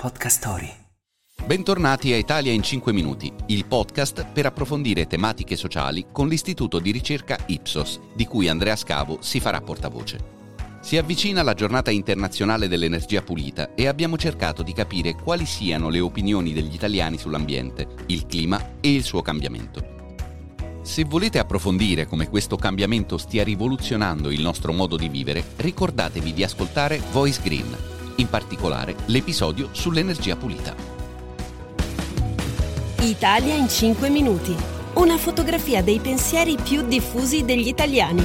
Podcast Story. Bentornati a Italia in 5 minuti, il podcast per approfondire tematiche sociali con l'istituto di ricerca Ipsos, di cui Andrea Scavo si farà portavoce. Si avvicina la giornata internazionale dell'energia pulita e abbiamo cercato di capire quali siano le opinioni degli italiani sull'ambiente, il clima e il suo cambiamento. Se volete approfondire come questo cambiamento stia rivoluzionando il nostro modo di vivere, ricordatevi di ascoltare Voice Green, in particolare l'episodio sull'energia pulita. Italia in 5 minuti. Una fotografia dei pensieri più diffusi degli italiani.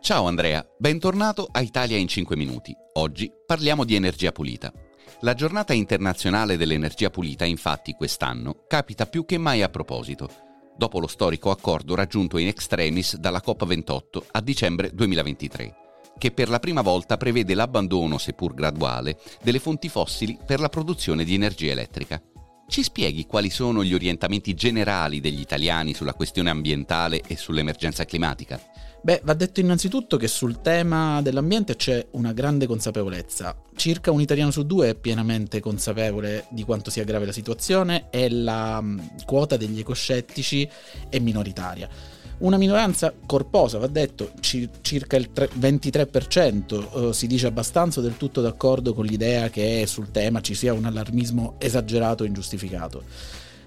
Ciao Andrea, bentornato a Italia in 5 minuti. Oggi parliamo di energia pulita. La giornata internazionale dell'energia pulita infatti quest'anno capita più che mai a proposito, dopo lo storico accordo raggiunto in extremis dalla COP28 a dicembre 2023 che per la prima volta prevede l'abbandono, seppur graduale, delle fonti fossili per la produzione di energia elettrica. Ci spieghi quali sono gli orientamenti generali degli italiani sulla questione ambientale e sull'emergenza climatica? Beh, va detto innanzitutto che sul tema dell'ambiente c'è una grande consapevolezza. Circa un italiano su due è pienamente consapevole di quanto sia grave la situazione e la mm, quota degli ecoscettici è minoritaria. Una minoranza corposa, va detto, ci, circa il 3, 23%, eh, si dice abbastanza del tutto d'accordo con l'idea che sul tema ci sia un allarmismo esagerato e ingiustificato.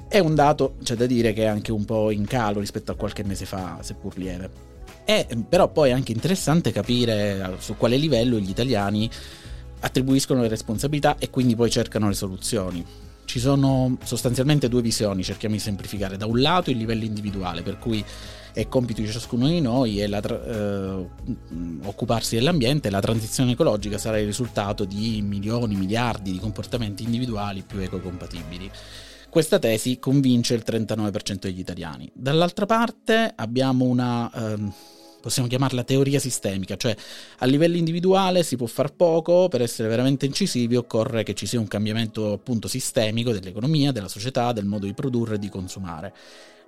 È un dato, c'è da dire, che è anche un po' in calo rispetto a qualche mese fa, seppur lieve. È però poi anche interessante capire su quale livello gli italiani attribuiscono le responsabilità e quindi poi cercano le soluzioni. Ci sono sostanzialmente due visioni, cerchiamo di semplificare. Da un lato il livello individuale, per cui è compito di ciascuno di noi la eh, occuparsi dell'ambiente la transizione ecologica sarà il risultato di milioni, miliardi di comportamenti individuali più ecocompatibili. Questa tesi convince il 39% degli italiani. Dall'altra parte abbiamo una... Ehm, possiamo chiamarla teoria sistemica, cioè a livello individuale si può far poco, per essere veramente incisivi occorre che ci sia un cambiamento appunto sistemico dell'economia, della società, del modo di produrre e di consumare.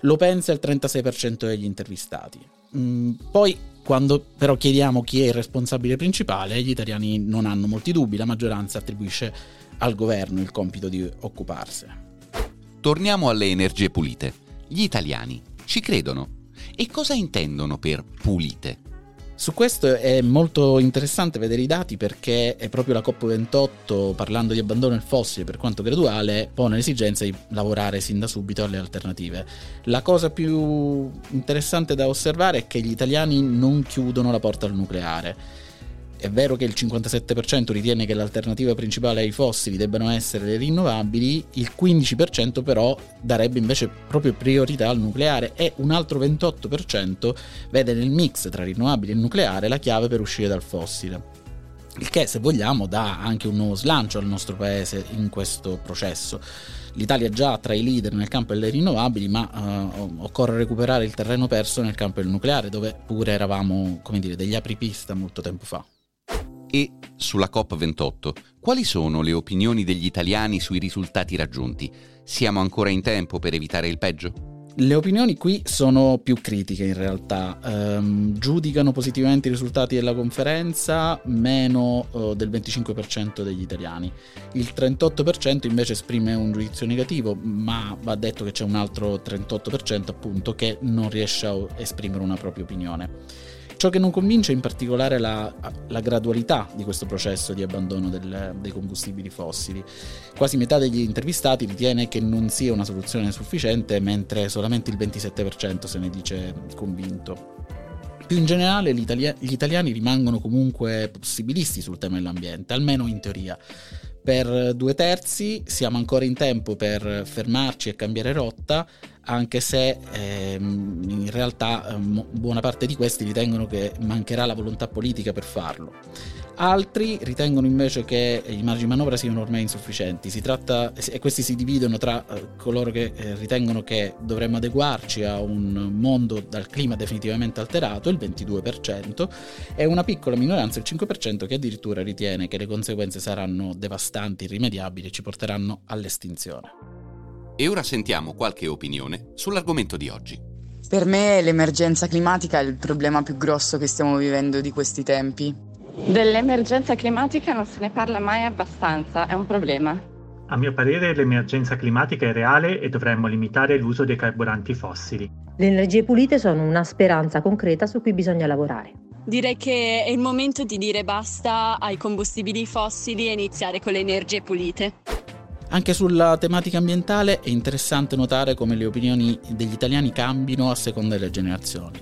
Lo pensa il 36% degli intervistati. Mm, poi, quando però chiediamo chi è il responsabile principale, gli italiani non hanno molti dubbi, la maggioranza attribuisce al governo il compito di occuparsene. Torniamo alle energie pulite. Gli italiani ci credono? E cosa intendono per pulite? Su questo è molto interessante vedere i dati perché è proprio la COP28, parlando di abbandono del fossile per quanto graduale, pone l'esigenza di lavorare sin da subito alle alternative. La cosa più interessante da osservare è che gli italiani non chiudono la porta al nucleare è vero che il 57% ritiene che l'alternativa principale ai fossili debbano essere le rinnovabili, il 15% però darebbe invece proprio priorità al nucleare e un altro 28% vede nel mix tra rinnovabili e nucleare la chiave per uscire dal fossile. Il che, se vogliamo, dà anche un nuovo slancio al nostro paese in questo processo. L'Italia è già tra i leader nel campo delle rinnovabili, ma eh, occorre recuperare il terreno perso nel campo del nucleare, dove pure eravamo, come dire, degli apripista molto tempo fa. E sulla COP28, quali sono le opinioni degli italiani sui risultati raggiunti? Siamo ancora in tempo per evitare il peggio? Le opinioni qui sono più critiche in realtà, ehm, giudicano positivamente i risultati della conferenza meno eh, del 25% degli italiani, il 38% invece esprime un giudizio negativo, ma va detto che c'è un altro 38% appunto che non riesce a esprimere una propria opinione. Ciò che non convince è in particolare la, la gradualità di questo processo di abbandono del, dei combustibili fossili. Quasi metà degli intervistati ritiene che non sia una soluzione sufficiente, mentre solamente il 27% se ne dice convinto. Più in generale gli italiani rimangono comunque possibilisti sul tema dell'ambiente, almeno in teoria. Per due terzi siamo ancora in tempo per fermarci e cambiare rotta, anche se ehm, in realtà ehm, buona parte di questi ritengono che mancherà la volontà politica per farlo. Altri ritengono invece che i margini di manovra siano ormai insufficienti. Si tratta, e questi si dividono tra eh, coloro che eh, ritengono che dovremmo adeguarci a un mondo dal clima definitivamente alterato, il 22%, e una piccola minoranza, il 5%, che addirittura ritiene che le conseguenze saranno devastanti, irrimediabili e ci porteranno all'estinzione. E ora sentiamo qualche opinione sull'argomento di oggi. Per me l'emergenza climatica è il problema più grosso che stiamo vivendo di questi tempi. Dell'emergenza climatica non se ne parla mai abbastanza, è un problema. A mio parere l'emergenza climatica è reale e dovremmo limitare l'uso dei carburanti fossili. Le energie pulite sono una speranza concreta su cui bisogna lavorare. Direi che è il momento di dire basta ai combustibili fossili e iniziare con le energie pulite. Anche sulla tematica ambientale è interessante notare come le opinioni degli italiani cambino a seconda delle generazioni.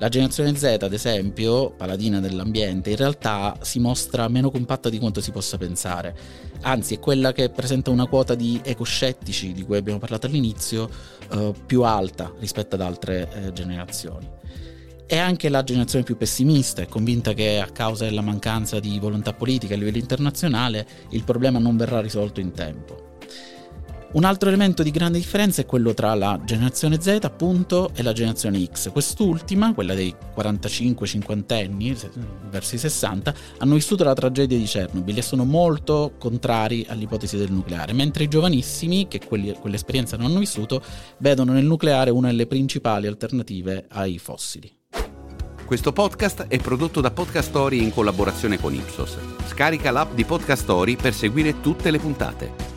La generazione Z, ad esempio, paladina dell'ambiente, in realtà si mostra meno compatta di quanto si possa pensare. Anzi, è quella che presenta una quota di ecoscettici, di cui abbiamo parlato all'inizio, eh, più alta rispetto ad altre eh, generazioni. È anche la generazione più pessimista, è convinta che a causa della mancanza di volontà politica a livello internazionale il problema non verrà risolto in tempo. Un altro elemento di grande differenza è quello tra la generazione Z, appunto, e la generazione X. Quest'ultima, quella dei 45-50 anni, verso i 60, hanno vissuto la tragedia di Chernobyl e sono molto contrari all'ipotesi del nucleare, mentre i giovanissimi, che quelli, quell'esperienza non hanno vissuto, vedono nel nucleare una delle principali alternative ai fossili. Questo podcast è prodotto da Podcast Story in collaborazione con Ipsos. Scarica l'app di Podcast Story per seguire tutte le puntate.